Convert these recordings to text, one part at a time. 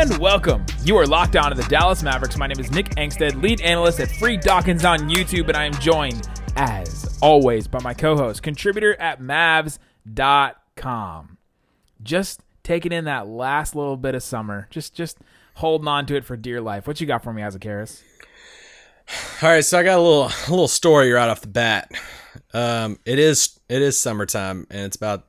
And welcome. You are locked on to the Dallas Mavericks. My name is Nick Angstadt, lead analyst at Free Dawkins on YouTube, and I am joined, as always, by my co-host, contributor at Mavs.com. Just taking in that last little bit of summer. Just just holding on to it for dear life. What you got for me, Harris? All right, so I got a little a little story right off the bat. Um, it is it is summertime, and it's about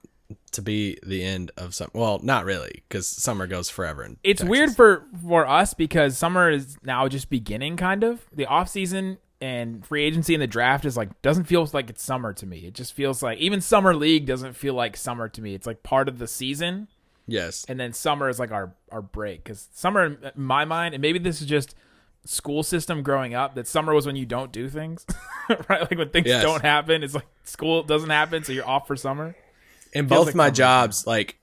to be the end of summer. Well, not really, because summer goes forever. In It's Texas. weird for for us because summer is now just beginning kind of. The off season and free agency and the draft is like doesn't feel like it's summer to me. It just feels like even summer league doesn't feel like summer to me. It's like part of the season Yes, and then summer is like our our break cuz summer in my mind and maybe this is just school system growing up that summer was when you don't do things. right? Like when things Yes. don't happen, it's like school doesn't happen so you're off for summer. In both like my jobs, like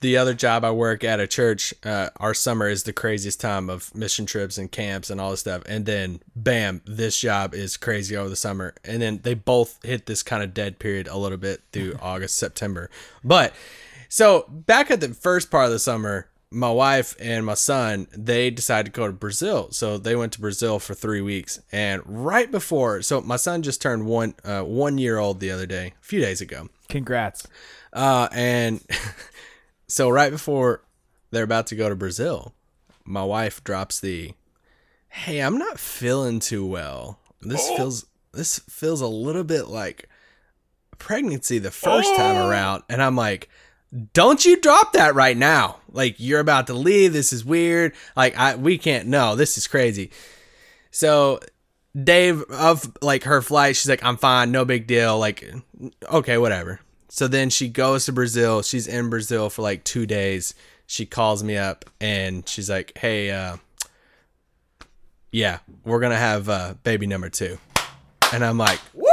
the other job I work at a church, uh, our summer is the craziest time of mission trips and camps and all this stuff. And then, bam, this job is crazy over the summer. And then they both hit this kind of dead period a little bit through August, September. But so back at the first part of the summer, my wife and my son they decided to go to Brazil. So they went to Brazil for three weeks. And right before, so my son just turned one uh, one year old the other day, a few days ago. Congrats. Uh, and so right before they're about to go to Brazil, my wife drops the, "Hey, I'm not feeling too well. This feels this feels a little bit like pregnancy the first time around." And I'm like, "Don't you drop that right now? Like you're about to leave. This is weird. Like I we can't. No, this is crazy." So Dave of like her flight, she's like, I'm fine, no big deal. Like, okay, whatever. So then she goes to Brazil. She's in Brazil for like two days. She calls me up and she's like, Hey, uh, yeah, we're gonna have uh, baby number two. And I'm like, Woo!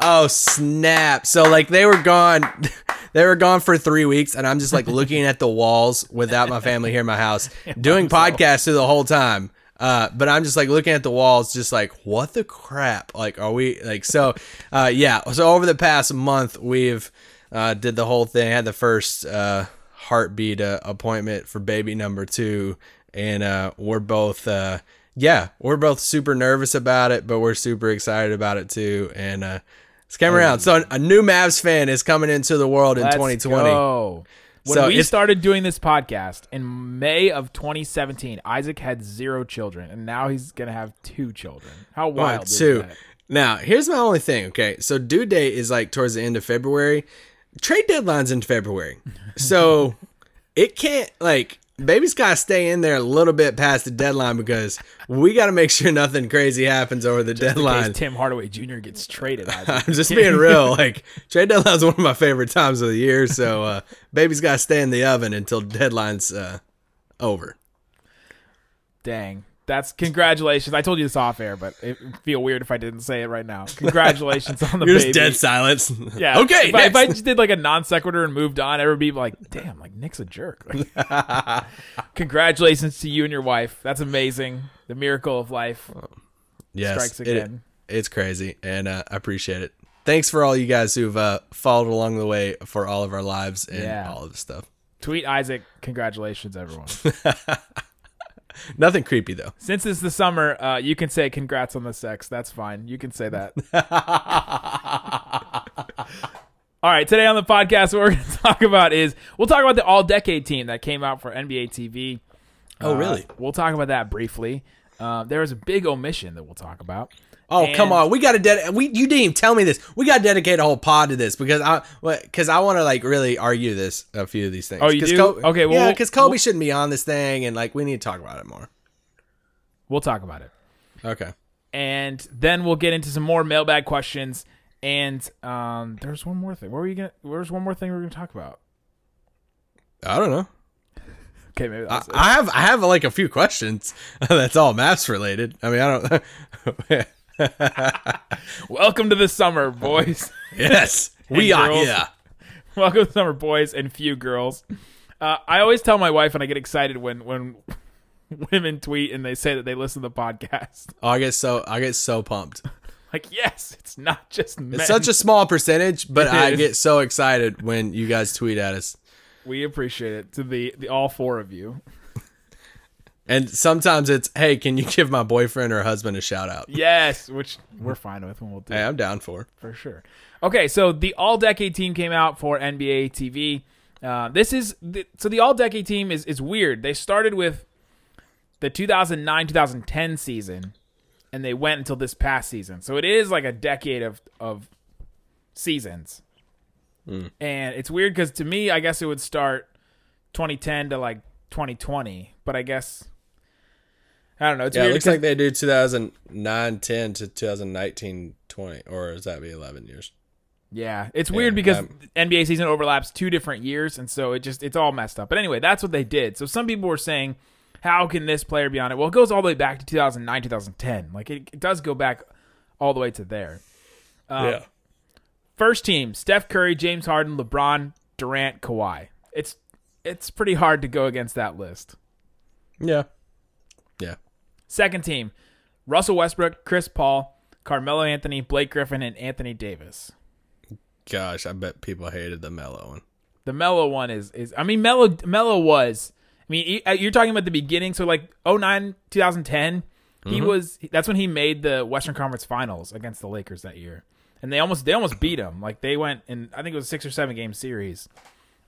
Oh snap! So like they were gone, they were gone for three weeks, and I'm just like looking at the walls without my family here in my house, doing podcasts through the whole time. Uh, but I'm just like looking at the walls, just like what the crap? Like, are we like so? Uh, yeah. So over the past month, we've uh, did the whole thing. Had the first uh, heartbeat uh, appointment for baby number two, and uh, we're both uh, yeah, we're both super nervous about it, but we're super excited about it too. And uh, it's coming around. So a new Mavs fan is coming into the world in Let's 2020. Go. When So we started doing this podcast in May of 2017, Isaac had zero children, and now he's gonna have two children. How wild! Two. that? Now, here's my only thing. Okay, so due date is like towards the end of February. Trade deadline's in February, so it can't like baby's got to stay in there a little bit past the deadline because we got to make sure nothing crazy happens over the In case deadline. Tim Hardaway Jr. gets traded. I'm just being real. Like trade deadline's one of my favorite times of the year, so uh, baby's got to stay in the oven until deadline's uh, over. Dang. That's congratulations. I told you this off air, but it feel weird if I didn't say it right now. Congratulations on the You're baby. just dead silence. Yeah. Okay. If I, if I just did like a non sequitur and moved on, everyone would be like, "Damn, like Nick's a jerk." Like, congratulations to you and your wife. That's amazing. The miracle of life yes, strikes it- again. it's crazy, and uh, I appreciate it. Thanks for all you guys who've uh, followed along the way for all of our lives and Yeah. all of the stuff. Tweet Isaac. Congratulations, everyone. Nothing creepy though. Since it's the summer, uh, you can say congrats on the sex. That's fine. You can say that. All right, today on the podcast, what we're going to talk about is we'll talk about the All Decade team that came out for NBA TV. Oh, Uh, really? We'll talk about that briefly. Uh, there was a big omission that we'll talk about. Oh come on, we got to ded- we you didn't even tell me this. We got to dedicate a whole pod to this because I because I want to like really argue this a few of these things. Oh, you do? Co- Okay, well, yeah, we'll- because Kobe we'll- shouldn't be on this thing, and like we need to talk about it more. We'll talk about it. Okay. and then we'll get into some more mailbag questions. And um, there's one more thing. What were you gonna? There's one more thing we are gonna talk about. I don't know. Okay, maybe I. I have I have like a few questions. That's all Mavs related. I mean, I don't. Welcome to the summer, boys. Yes, we are girls. here. Welcome to summer, boys and few girls. Uh, I always tell my wife and I get excited when when women tweet and they say that they listen to the podcast. Oh, I get so I get so pumped. Like, yes, it's not just men. It's such a small percentage, but I get so excited when you guys tweet at us. we appreciate it to the, the all four of you. And sometimes it's, hey, can you give my boyfriend or husband a shout out? Yes, which we're fine with when we'll do Hey, I'm down for. for sure. Okay, so the All Decade team came out for NBA TV. Uh, this is the, so the All Decade team is is weird. They started with the 2009 2010 season, and they went until this past season. So it is like a decade of of seasons. And it's weird because to me, I guess it would start 2010 to like 2020, but I guess I don't know. It's Yeah, it looks like they do 2009 10 to 2019 20, or does that be 11 years? Yeah, it's weird because um, NBA season overlaps two different years, and so it just it's all messed up. But anyway, that's what they did. So some people were saying, "How can this player be on it?" Well, it goes all the way back to 2009, 2010. Like it, it does go back all the way to there. Um, yeah. First team: Steph Curry, James Harden, LeBron, Durant, Kawhi. It's it's pretty hard to go against that list. Yeah. Second team: Russell Westbrook, Chris Paul, Carmelo Anthony, Blake Griffin, and Anthony Davis. Gosh, I bet people hated the Melo one. The Melo one is is I mean Melo Melo was I mean uh, you're talking about the beginning so like 09 2010 he was that's when he made the Western Conference Finals against the Lakers that year. And they almost they almost beat him. Like they went in I think it was a 6 or 7 game series.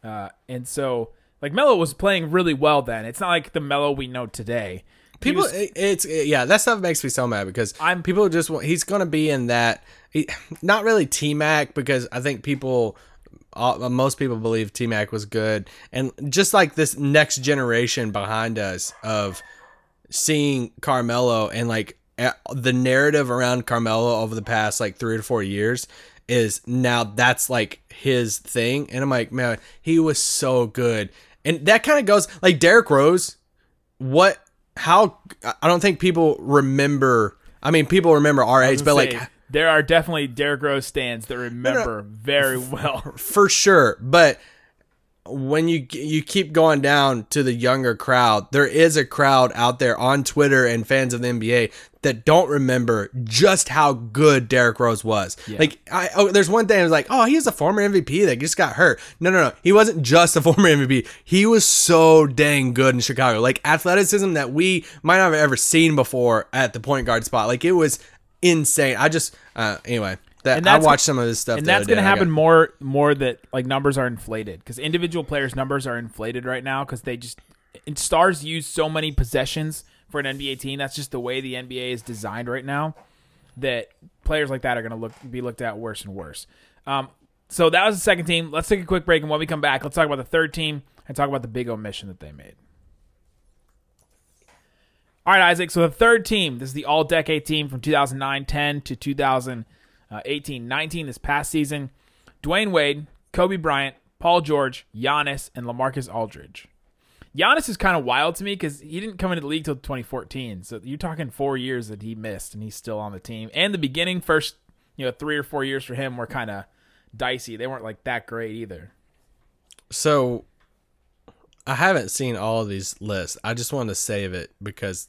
Uh and so like Melo was playing really well then. It's not like the Melo we know today People, was- it- it's yeah, that stuff makes me so mad because I'm- people just want. He's gonna be in that, he, not really T Mac because I think people, uh, most people believe T Mac was good, and just like this next generation behind us of seeing Carmelo and like the narrative around Carmelo over the past like three to four years is now that's like his thing, and I'm like, man, he was so good, and that kind of goes like Derrick Rose what how I don't think people remember I mean people remember our age but like there are definitely Derrick Rose stands that remember very well. for sure but when you you keep going down to the younger crowd there is a crowd out there on Twitter and fans of the NBA that don't remember just how good Derrick Rose was. Like I oh there's one thing I was like, "Oh, he's a former MVP that just got hurt." No, no, no. He wasn't just a former MVP. He was so dang good in Chicago. Like athleticism that we might not have ever seen before at the point guard spot. Like it was insane. I just uh anyway, that And I that's- watched some of his stuff and that's going to happen got- more more that like numbers are inflated because individual players numbers are inflated right now because they just and stars use so many possessions for an nba team. That's just the way the nba is designed right now that players like that are going to look be looked at worse and worse. Um, so that was the second team. Let's take a quick break and when we come back let's talk about the third team and talk about the big omission that they made. All right, Isaac. So the third team, this is the all decade team from 2009 10 to Uh, 2018 19, this past season. Dwyane Wade, Kobe Bryant, Paul George, Giannis, and Lamarcus Aldridge. Giannis is kind of wild to me because he didn't come into the league till 2014. So you're talking four years that he missed, and he's still on the team. And the beginning, first, you know, three or four years for him were kind of dicey. They weren't like that great either. So I haven't seen all of these lists. I just want to save it because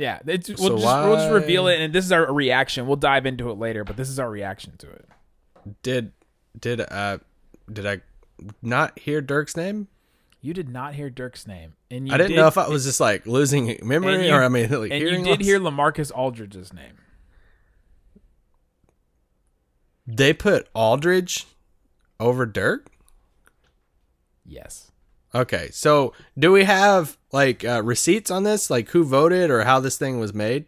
Yeah, we'll, just, we'll just reveal it, and this is our reaction. We'll dive into it later, but this is our reaction to it. did did uh did I not hear Dirk's name? You did not hear Dirk's name, and you I didn't did, know if I was just like losing memory you- or I mean like and you did loss. hear Lamarcus Aldridge's name. they put Aldridge over Dirk. Yes, Okay, so do we have like uh, receipts on this, like who voted or how this thing was made?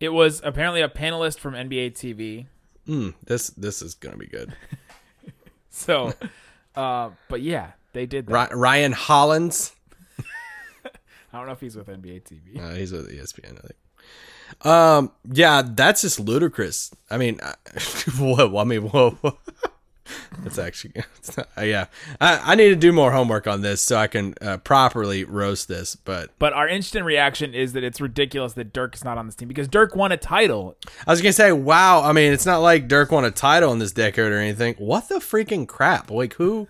it was apparently a panelist from NBA TV. Mm, this this is gonna be good. So, uh, but yeah, they did that. Ryan Hollins, I don't know if he's with NBA TV. uh, he's with ESPN, I think. Um, yeah, that's just ludicrous. I mean, I, whoa, I mean, whoa, That's actually, uh, yeah. I, I need to do more homework on this so I can uh, properly roast this. But But our instant reaction is that it's ridiculous that Dirk is not on this team because Dirk won a title. I was gonna say, wow. I mean, it's not like Dirk won a title in this decade or anything. What the freaking crap? Like who?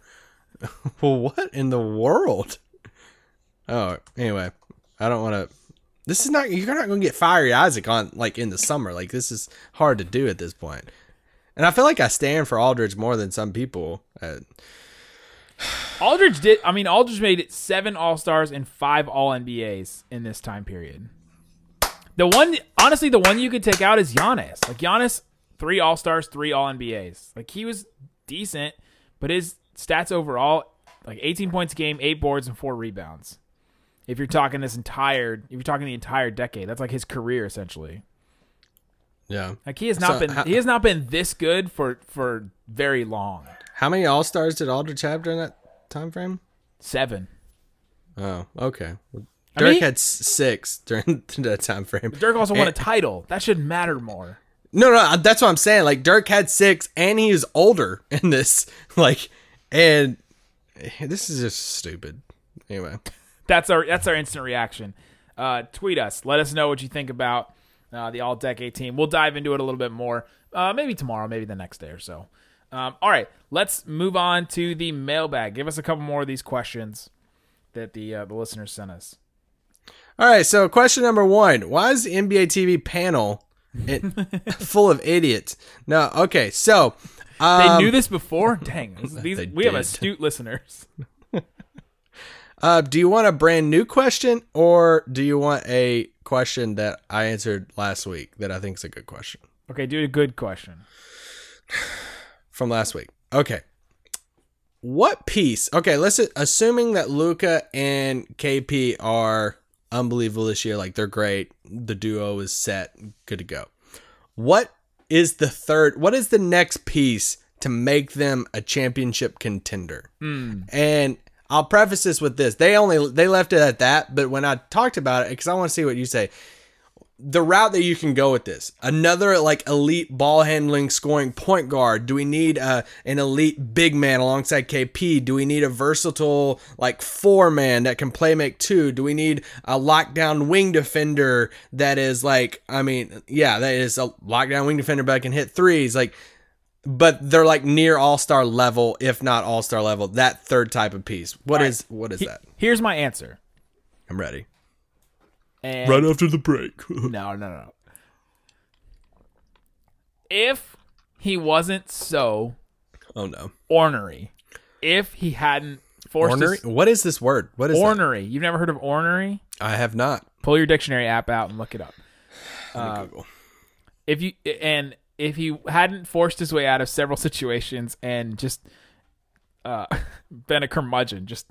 Well what in the world? Oh, anyway, I don't want to. This is not. You're not gonna get fiery Isaac on like in the summer. Like this is hard to do at this point. And I feel like I stand for Aldridge more than some people. Uh, Aldridge did. I mean, Aldridge made it seven All Stars and five All NBAs in this time period. The one, honestly, the one you could take out is Giannis. Like Giannis, three All Stars, three All NBAs. Like he was decent, but his stats overall, like 18 points a game, eight boards, and four rebounds. If you're talking this entire, if you're talking the entire decade, that's like his career essentially. Yeah. Like he has not So, been, how- he has not been this good for for very long. How many All Stars did Aldridge have during that time frame? Seven. Oh, okay. Well, I Dirk mean- had six during that time frame. Dirk also won a title. That should matter more. No, no, that's what I'm saying. Like Dirk had six, and he is older in this. Like, and this is just stupid. Anyway, That's our that's our instant reaction. Uh, tweet us. Let us know what you think about uh, the All Decade team. We'll dive into it a little bit more. Uh, maybe tomorrow, maybe the next day or so. Um, all right, let's move on to the mailbag. Give us a couple more of these questions that the uh, the listeners sent us. all right. So, question number one: Why is the NBA TV panel it, full of idiots? No, okay. So, They um, knew this before. Dang, these, They we have astute listeners. uh, do you want a brand new question, or do you want a question that I answered last week that I think is a good question? Okay, do a good question. from last week. Okay. What piece? Okay, let's assuming that Luka and KP are unbelievable this year, like they're great. The duo is set, good to go. What is the third? What is the next piece to make them a championship contender? And I'll preface this with this: they only they left it at that, but when I talked about it, because I want to see what you say, the route that you can go with this another like elite ball handling scoring point guard. Do we need uh, an elite big man alongside kp do we need a versatile like four man that can play make two? Do we need a lockdown wing defender that is like i mean yeah that is a lockdown wing defender but can hit threes? Like but they're like near all-star level if not all-star level that third type of piece What is what is He- that Here's my answer. i'm ready And Right after the break. No, no, no. If he wasn't so oh no ornery, if he hadn't forced ornery his what is this word what is that? ornery, you've never heard of ornery? i have not Pull your dictionary app out and look it up. Let me uh, Google. If you and if he hadn't forced his way out of several situations and just uh, been a curmudgeon, just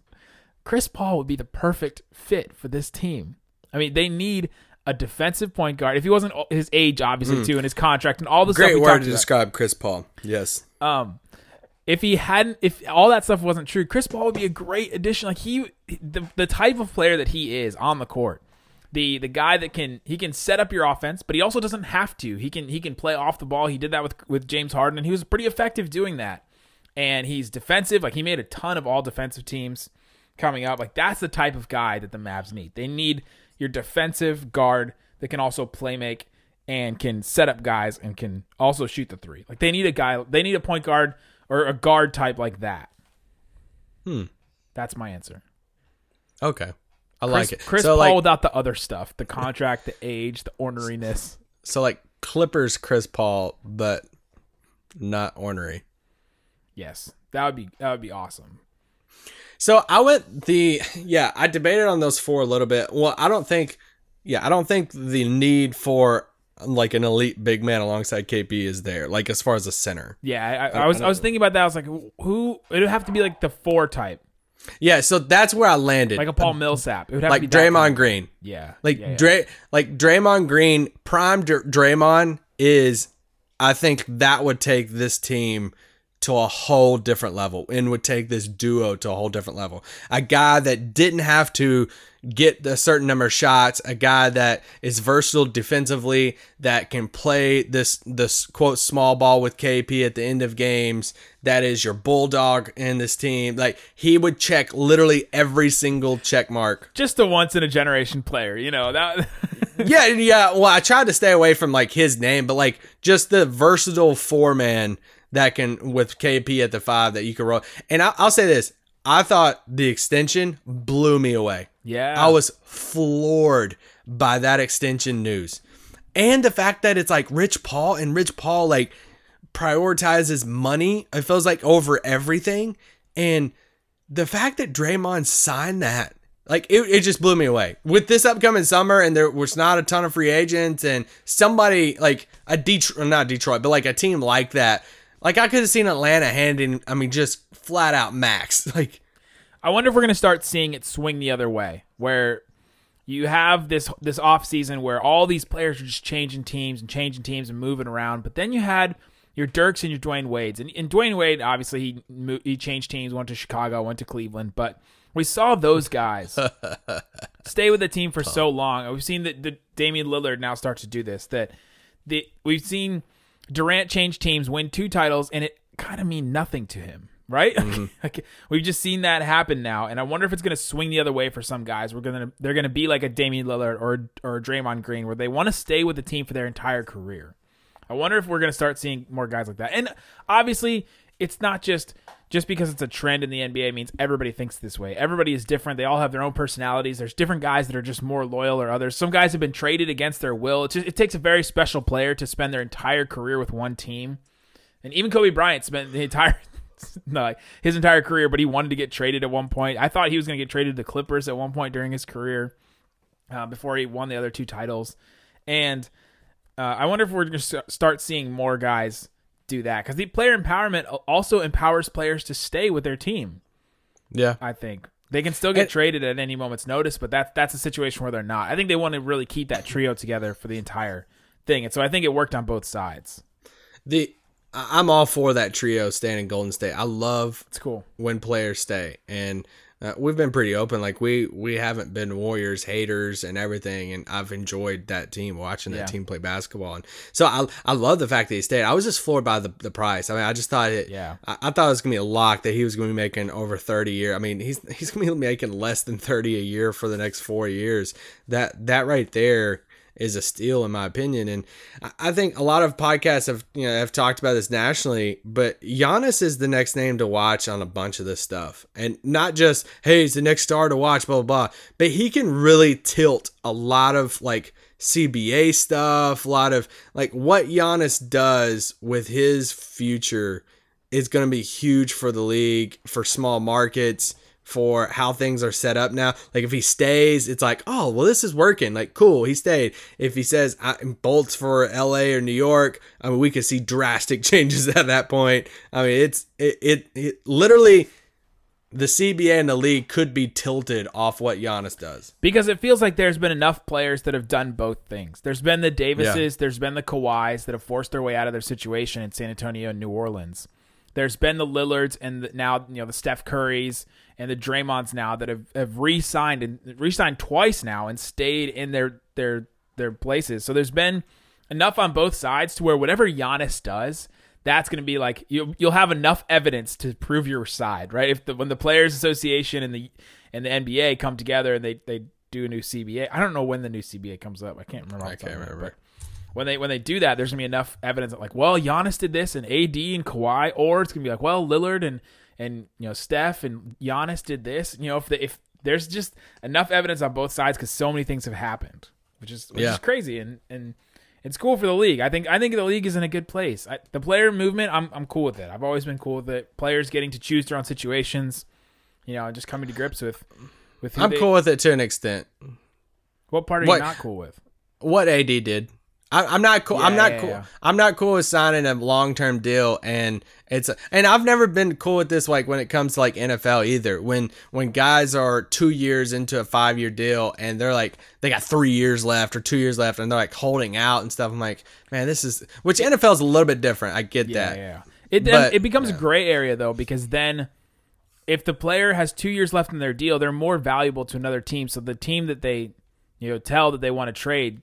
Chris Paul would be the perfect fit for this team. I mean, they need a defensive point guard. If he wasn't his age, obviously too, and his contract and all the stuff. Great we word to about. describe Chris Paul. Yes. um if he hadn't if all that stuff wasn't true chris paul would be a great addition like he the, the type of player that he is on the court the the guy that can he can set up your offense but he also doesn't have to he can he can play off the ball he did that with with james harden and he was pretty effective doing that and he's defensive like he made a ton of all defensive teams coming up like that's the type of guy that the Mavs need they need your defensive guard that can also play make and can set up guys and can also shoot the three. Like they need a guy, they need a point guard or a guard type like that. Hmm. That's my answer. Okay. I Chris, like it. Chris so Paul like without the other stuff, the contract, the age, the orneriness. so like Clippers Chris Paul, but not ornery. Yes, that would be that would be awesome. So I went the yeah, I debated on those four a little bit. Well, I don't think yeah, I don't think the need for like an elite big man alongside KP is there. Like as far as a center. Yeah, I, I, I was I was thinking about that. I was like, who? It would have to be like the four type, Yeah, so that's where I landed. like a Paul Millsap. It would have to like be Draymond Green. Yeah, Like yeah, yeah. Dray, like Draymond Green, prime Dr- Draymond is. I think that would take this team to a whole different level and would take this duo to a whole different level. A guy that didn't have to get a certain number of shots, a guy that is versatile defensively, that can play this this quote small ball with KP at the end of games, that is your bulldog in this team. Like he would check literally every single check mark. Just a once in a generation player, you know that. yeah, yeah. Well, I tried to stay away from like his name, but like just the versatile four man that can with KP at the five that you can roll. And I, I'll say this: I thought the extension blew me away. Yeah. I was floored by that extension news, and the fact that it's like Rich Paul and Rich Paul like prioritizes money. It feels like over everything, and the fact that Draymond signed that like it, it just blew me away with this upcoming summer and there was not a ton of free agents and somebody like a detroit not detroit but like a team like that like i could have seen atlanta handing i mean just flat out max like I wonder if we're going to start seeing it swing the other way, where you have this this off season where all these players are just changing teams and changing teams and moving around, but then you had your Dirks and your Dwayne Wades, and, and Dwyane Wade obviously he mo- he changed teams, went to Chicago, went to Cleveland, but we saw those guys stay with the team for so long. We've seen that the Damian Lillard now start to do this. That the we've seen Durant change teams, win two titles, and it kind of mean nothing to him, right? Mm-hmm. like, we've just seen that happen now, and I wonder if it's going to swing the other way for some guys. We're gonna they're going to be like a Damian Lillard or or a Draymond Green, where they want to stay with the team for their entire career. I wonder if we're going to start seeing more guys like that. And obviously, it's not just just because it's a trend in the NBA means everybody thinks this way. Everybody is different. They all have their own personalities. There's different guys that are just more loyal or others. Some guys have been traded against their will. It, just, it takes a very special player to spend their entire career with one team. And even Kobe Bryant spent the entire no, like his entire career, but he wanted to get traded at one point. I thought he was going to get traded to the Clippers at one point during his career uh, before he won the other two titles. And uh, I wonder if we're going to start seeing more guys do that because the player empowerment also empowers players to stay with their team. yeah I think they can still get traded at any moment's notice, but that's that's a situation where they're not. I think they want to really keep that trio together for the entire thing, and so I think it worked on both sides. the i'm all for that trio staying in golden state i love It's cool. when players stay and uh, we've been pretty open like we we haven't been warriors haters and everything and i've enjoyed that team watching that Yeah. team play basketball and so i i love the fact that he stayed i was just floored by the, the price i mean i just thought it Yeah. I, I thought it was gonna be a lock that he was gonna be making over 30 a year i mean he's he's gonna be making less than 30 a year for the next four years that that right there is a steal in my opinion. And I- think a lot of podcasts have you know have talked about this nationally, but Giannis is the next name to watch on a bunch of this stuff. And not just, hey, he's the next star to watch, blah blah blah. But he can really tilt a lot of like CBA stuff, a lot of like what Giannis does with his future is to be huge for the league, for small markets, for how things are set up now. Like if he stays, it's like, oh, well, this is working. Like, cool, he stayed. If he says I, bolts for LA or New York, I mean, we could see drastic changes at that point. I mean, it's it it, it literally the CBA and the league could be tilted off what Giannis does. because it feels like there's been enough players that have done both things. There's been the Davises, there's been the Kawhis that have forced their way out of their situation in San Antonio and New Orleans. There's been the Lillards and the, now you know the Steph Currys and the Draymonds now that have, have re-signed and re-signed twice now and stayed in their their their places. So there's been enough on both sides to where whatever Giannis does, that's going to be like you you'll have enough evidence to prove your side, right? If the when the Players Association and the and the NBA come together and they they do a new CBA. I don't know when the new CBA comes up. I can't remember. I can't of my head, remember. When they when they do that, there's gonna be enough evidence that like, well, Giannis did this and AD and Kawhi, or it's gonna be like, well, Lillard and and you know Steph and Giannis did this. You know, if the, if there's just enough evidence on both sides because so many things have happened, which is which Yeah. is crazy and and it's cool for the league. I think I think the league is in a good place. I, the player movement, I'm I'm cool with it. I've always been cool with it. Players getting to choose their own situations, you know, and just coming to grips with with. I'm they- cool with it to an extent. What part are What- you not cool with? what AD did. I, I'm not cool. I'm not yeah, cool. yeah. I'm not cool with signing a long term deal, and it's and I've never been cool with this. Like when it comes to like NFL either. When when guys are two years into a five year deal and they're like they got three years left or two years left, and they're like holding out and stuff. I'm like, man, this is which NFL is a little bit different. I get Yeah, that. yeah. It But- it becomes a gray area though because then if the player has two years left in their deal, they're more valuable to another team. So the team that they you know tell that they want to trade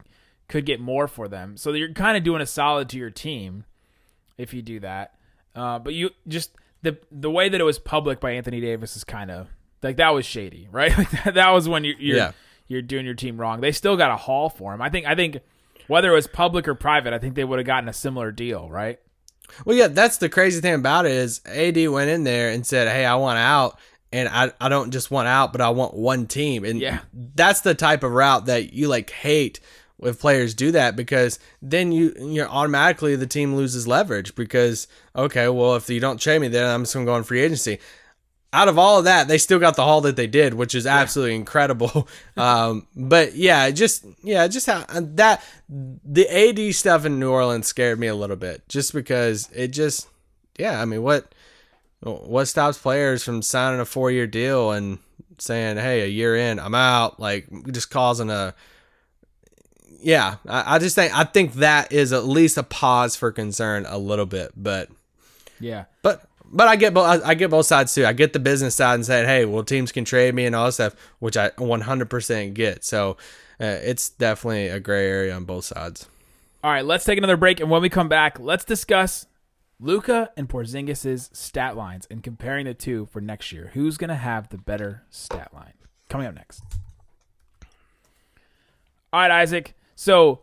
could get more for them. So you're kind of doing a solid to your team if you do that. Uh, but you just the the way that it was public by Anthony Davis is kind of like that was shady, right? Like that, that was when you, you're Yeah. you're doing your team wrong. They still got a haul for him. I think I think whether it was public or private, I think they would have gotten a similar deal, right? Well, yeah, that's the crazy thing about it is AD went in there and said, "Hey, I want out." And I, I don't just want out, but I want one team. And Yeah. that's the type of route that you like hate if players do that because then you you're automatically the team loses leverage because okay, well if you don't trade me then I'm just gonna go on free agency. Out of all of that, they still got the haul that they did, which is absolutely incredible. Um, but yeah, just yeah, just how that the AD stuff in New Orleans scared me a little bit, just because it just yeah, I mean what what stops players from signing a four year deal and saying, hey, a year in, I'm out, like just causing a yeah, I, I just think I think that is at least a pause for concern a little bit, but Yeah. but but I get both I get both sides too. I get the business side and saying, hey, well, teams can trade me and all this stuff, which I 100% get. So uh, it's definitely a gray area on both sides. All right, let's take another break, and when we come back, let's discuss Luka and Porzingis' stat lines and comparing the two for next year. Who's going to have the better stat line? Coming up next. All right, Isaac. So,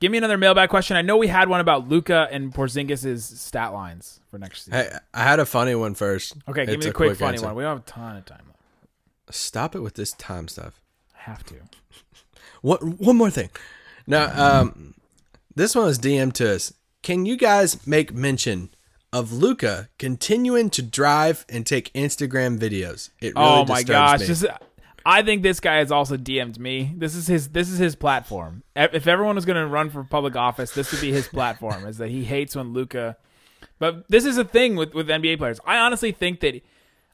give me another mailbag question. I know we had one about Luka and Porzingis' stat lines for next season. Hey, I had a funny one first. okay, give me a quick, funny answer. one. We don't have a ton of time. Stop it with this time stuff. I have to. What? One more thing. Now, um, this one was DM to us. Can you guys make mention of Luka continuing to drive and take Instagram videos? It really oh my gosh! me. This, I think this guy has also DM'd me. This is his. This is his platform. If everyone was going to run for public office, this would be his platform. is that he hates when Luka. But this is a thing with with NBA players. I honestly think that,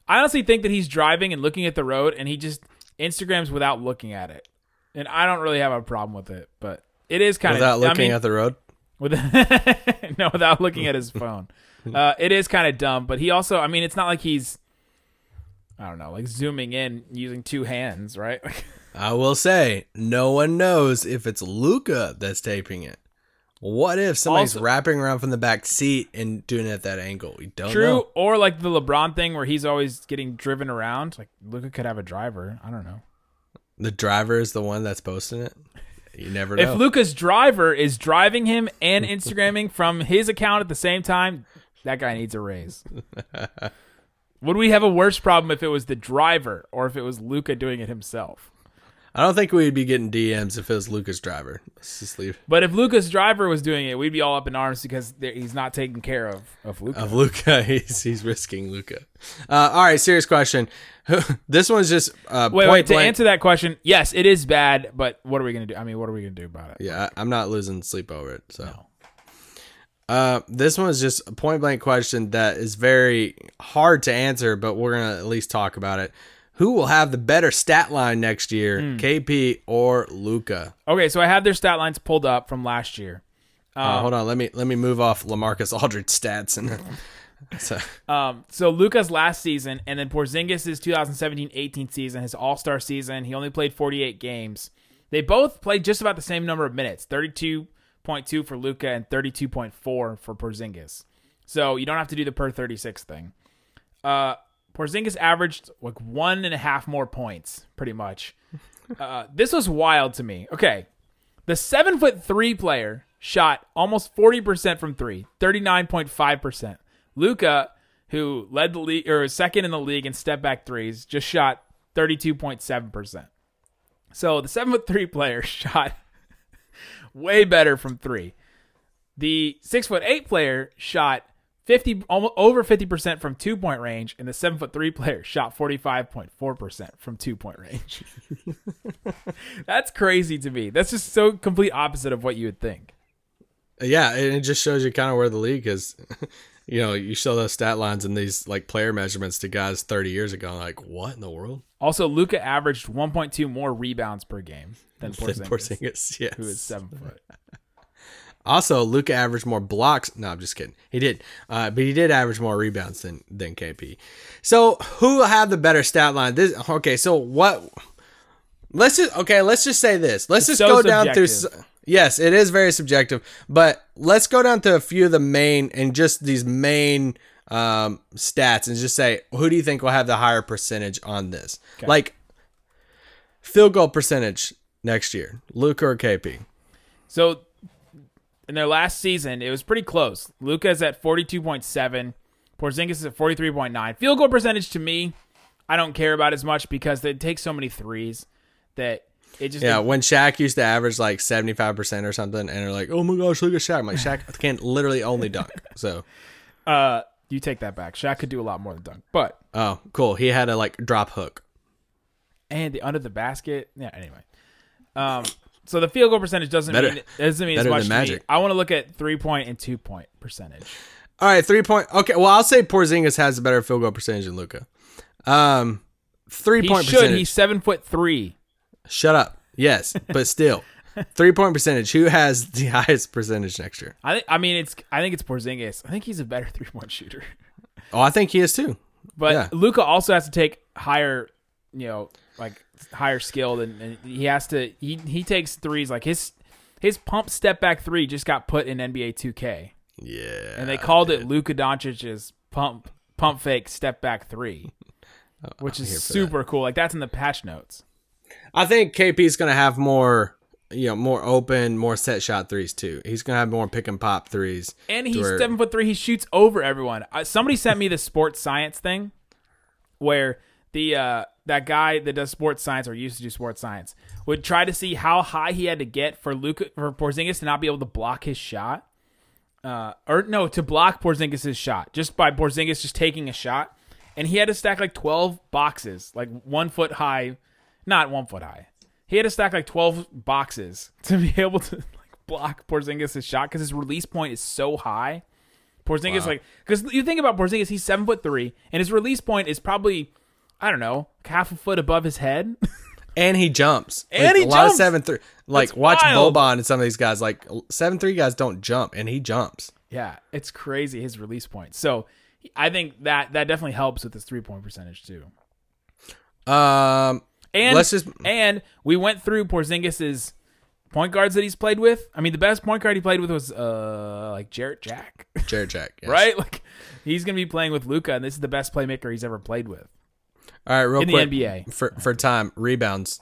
I honestly think that he's driving and looking at the road, and he just Instagrams without looking at it. And I don't really have a problem with it, but it is kind of Without looking I mean, at the road. with no without looking at his phone. Uh, it is kind of dumb, but he also, I mean, it's not like he's, I don't know, like zooming in using two hands, right? I will say, no one knows if it's Luka that's taping it. What if somebody's Also- wrapping around from the back seat and doing it at that angle? We don't True, know. or like the LeBron thing where he's always getting driven around. Like Luka could have a driver. I don't know. The driver is the one that's posting it. You never know. If Luka's driver is driving him and Instagramming from his account at the same time, that guy needs a raise. Would we have a worse problem if it was the driver or if it was Luka doing it himself? I don't think we'd be getting DMs if it was Luka's driver. Let's just leave. But if Luka's driver was doing it, we'd be all up in arms because he's not taking care of of Luka. Of Luka, he's he's risking Luka. Uh, all right, serious question. this one's just uh, wait, point wait. To answer that question, yes, it is bad. But what are we gonna do? I mean, what are we gonna do about it? Yeah, I, I'm not losing sleep over it. So, uh, this one is just a point blank question that is very hard to answer, but we're gonna at least talk about it. Who will have the better stat line next year, Hmm. KP or Luka? Okay, so I have their stat lines pulled up from last year. Uh, hold on, let me let me move off Lamarcus Aldridge stats and. so, Um, so Luka's last season, and then Porzingis' 2017-18 season, his All Star season. He only played 48 games. They both played just about the same number of minutes: 32.2 for Luka and 32.4 for Porzingis. So you don't have to do the per 36 thing. Uh, Porzingis averaged like one and a half more points, pretty much. Uh, this was wild to me. Okay, the seven foot three player shot almost 40% from three, 39.5%. Luka, who led the league or second in the league in step back threes, just shot 32.7%. So the seven foot three player shot way better from three. The six foot eight player shot 50 almost over 50% from two point range, and the seven foot three player shot 45.4% from two point range. That's crazy to me. That's just so complete opposite of what you would think. yeah, and it just shows you kind of where the league is. you know, you show those stat lines and these like player measurements to guys 30 years ago. Like, what in the world? Also, Luka averaged 1.2 more rebounds per game than Than Porzingis, Porzingis, yes. who is seven foot. Also, Luka averaged more blocks. No, I'm just kidding. He did, uh, but he did average more rebounds than than KP. So who had the better stat line? This okay. So what? Let's just okay. Let's just say this. Let's It's just so go down through. Yes, it is very subjective, but let's go down to a few of the main and just these main um, stats and just say who do you think will have the higher percentage on this? Like field goal percentage next year, Luka or KP? So in their last season, it was pretty close. Luka's at 42.7, Porzingis is at 43.9. Field goal percentage to me, I don't care about as much because they take so many threes that it just Yeah, when Shaq used to average like 75% or something, and they're like, oh my gosh, look at Shaq. I'm like, Shaq can literally only dunk. So, uh you take that back. Shaq could do a lot more than dunk. But oh, cool. He had a like drop hook. and the under the basket. Yeah, anyway. Um so the field goal percentage doesn't Better- mean doesn't mean as better much than to me. Magic. I want to look at three point and two point percentage. All right, three point. Okay, well, I'll say Porzingis has a better field goal percentage than Luka. Um, three He point should. percentage. He's seven foot three. Shut up. Yes, but still, three point percentage. Who has the highest percentage next year? I think. I mean, it's. I think it's Porzingis. I think he's a better three point shooter. Oh, I think he is too. But Yeah. Luka also has to take higher, you know, like higher skilled, and, and he has to. He he takes threes like his his pump step back three just got put in NBA 2K, Yeah, and they called it Luka Doncic's pump pump fake step back three, which is super cool. Like that's in the patch notes. I think KP's gonna have more, you know, more open, more set shot threes too. He's gonna have more pick and pop threes. And he's where- seven foot three. He shoots over everyone. Uh, somebody sent me the sports science thing, where the uh, that guy that does sports science or used to do sports science would try to see how high he had to get for Luka for Porzingis to not be able to block his shot, uh, or no, to block Porzingis' shot just by Porzingis just taking a shot, and he had to stack like twelve boxes, like one foot high, not one foot high. He had to stack like twelve boxes to be able to like block Porzingis' shot because his release point is so high. Porzingis like because you think about Porzingis, he's seven foot three, and his release point is probably I don't know half a foot above his head. and he jumps. And Like, he a lot of jumps! seven three. Like That's watch wild. Boban and some of these guys. Like seven three guys don't jump, and he jumps. yeah, it's crazy his release point. So I think that that definitely helps with his three point percentage too. Um, And Let's just- and we went through Porzingis's point guards that he's played with. I mean, the best point guard he played with was uh like Jarrett Jack, Jarrett Jack, yes. right? Like he's gonna be playing with Luka, and this is the best playmaker he's ever played with. All right, real In the quick NBA. for for time rebounds.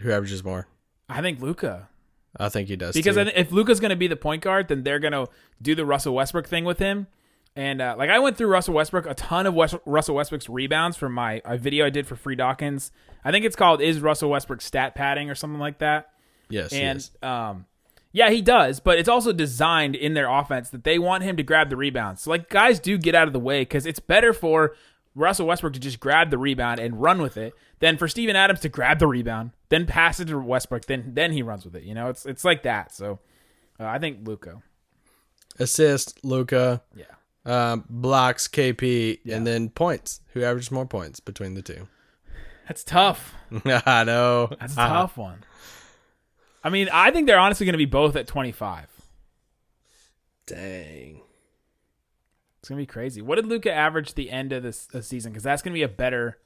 Who averages more? I think Luka. I think he does Because too. If Luka's going to be the point guard, then they're going to do the Russell Westbrook thing with him. And uh, like I went through Russell Westbrook, a ton of West- Russell Westbrook's rebounds from my a video I did for Free Dawkins. I think it's called "Is Russell Westbrook Stat Padding" or something like that. yes, And um, yeah, he does, but it's also designed in their offense that they want him to grab the rebounds. So like guys do get out of the way because it's better for Russell Westbrook to just grab the rebound and run with it then for Steven Adams to grab the rebound, then pass it to Westbrook, then then he runs with it. You know, it's it's like that. So uh, I think Luka. assist Luka. Yeah. Um, blocks KP, and then points. Who averages more points between the two? That's tough. I know. That's a tough one. I mean, I think they're honestly going to be both at 25. Dang. It's going to be crazy. What did Luka average the end of this, season? Because that's going to be a better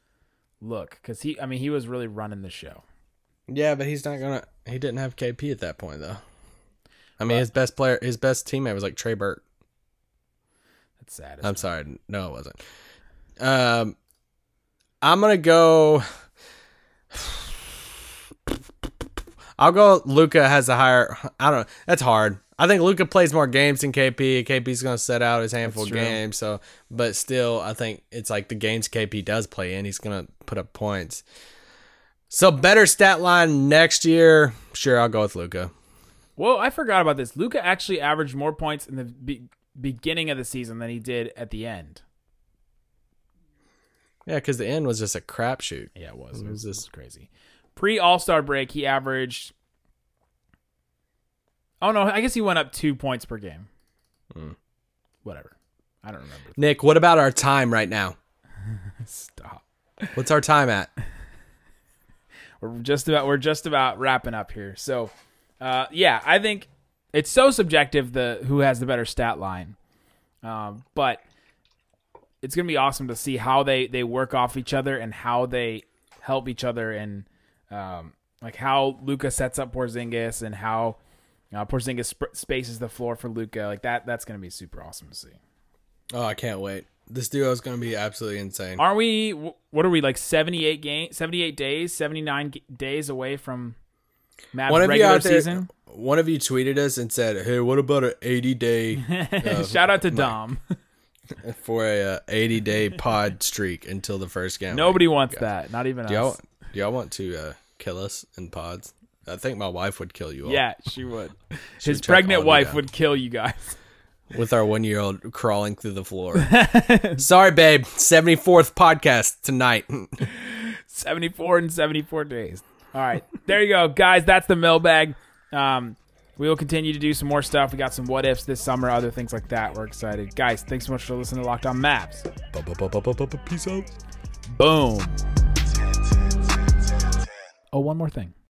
look. Because he, I mean, he was really running the show. Yeah, but he's not gonna. He didn't have KP at that point though. I mean, his best player, his best teammate was like Trey Burke. That's sad. I'm sorry, no, it wasn't. Um, I'm gonna go. I'll go. Luka has a higher. I don't know. That's hard. I think Luka plays more games than KP. KP's gonna set out his handful of games. So, but still, I think it's like the games KP does play in, he's gonna put up points. So better stat line next year. Sure, I'll go with Luka. Well, I forgot about this. Luka actually averaged more points in the be- beginning of the season than he did at the end. Yeah, because the end was just a crapshoot. Yeah, it was. It It was was, just- crazy. Pre All Star break, he averaged. Oh no, I guess he went up two points per game. Hmm. Whatever. I don't remember. Nick, what about our time right now? Stop. What's our time at? We're just about we're just about wrapping up here. So, uh, yeah, I think it's so subjective the who has the better stat line. Um, but it's gonna be awesome to see how they they work off each other and how they help each other and um, like how Luka sets up Porzingis and how uh, Porzingis sp- spaces the floor for Luka. Like that that's gonna be super awesome to see. Oh, I can't wait. This duo is going to be absolutely insane. Aren't we? What are we like? Seventy eight game, seventy eight days, seventy nine g- days away from Mavs One of you regular out there, season. one of you tweeted us and said, "Hey, what about an 80 day Shout out to Dom. for a uh, 80 day pod streak until the first game?" Nobody wants that. Not even Do y'all, us. do y'all want to uh, kill us in pods? I think my wife would kill you all. Yeah, she would. She His would pregnant wife would kill you guys. with our one year old crawling through the floor. Sorry, babe. 74th podcast tonight. 74 and 74 days. All right. There you go. Guys, that's the mailbag. Um, we will continue to do some more stuff. We got some what ifs this summer, other things like that. We're excited. Guys, thanks so much for listening to Locked On Mavs. Peace out. Boom. Oh, one more thing.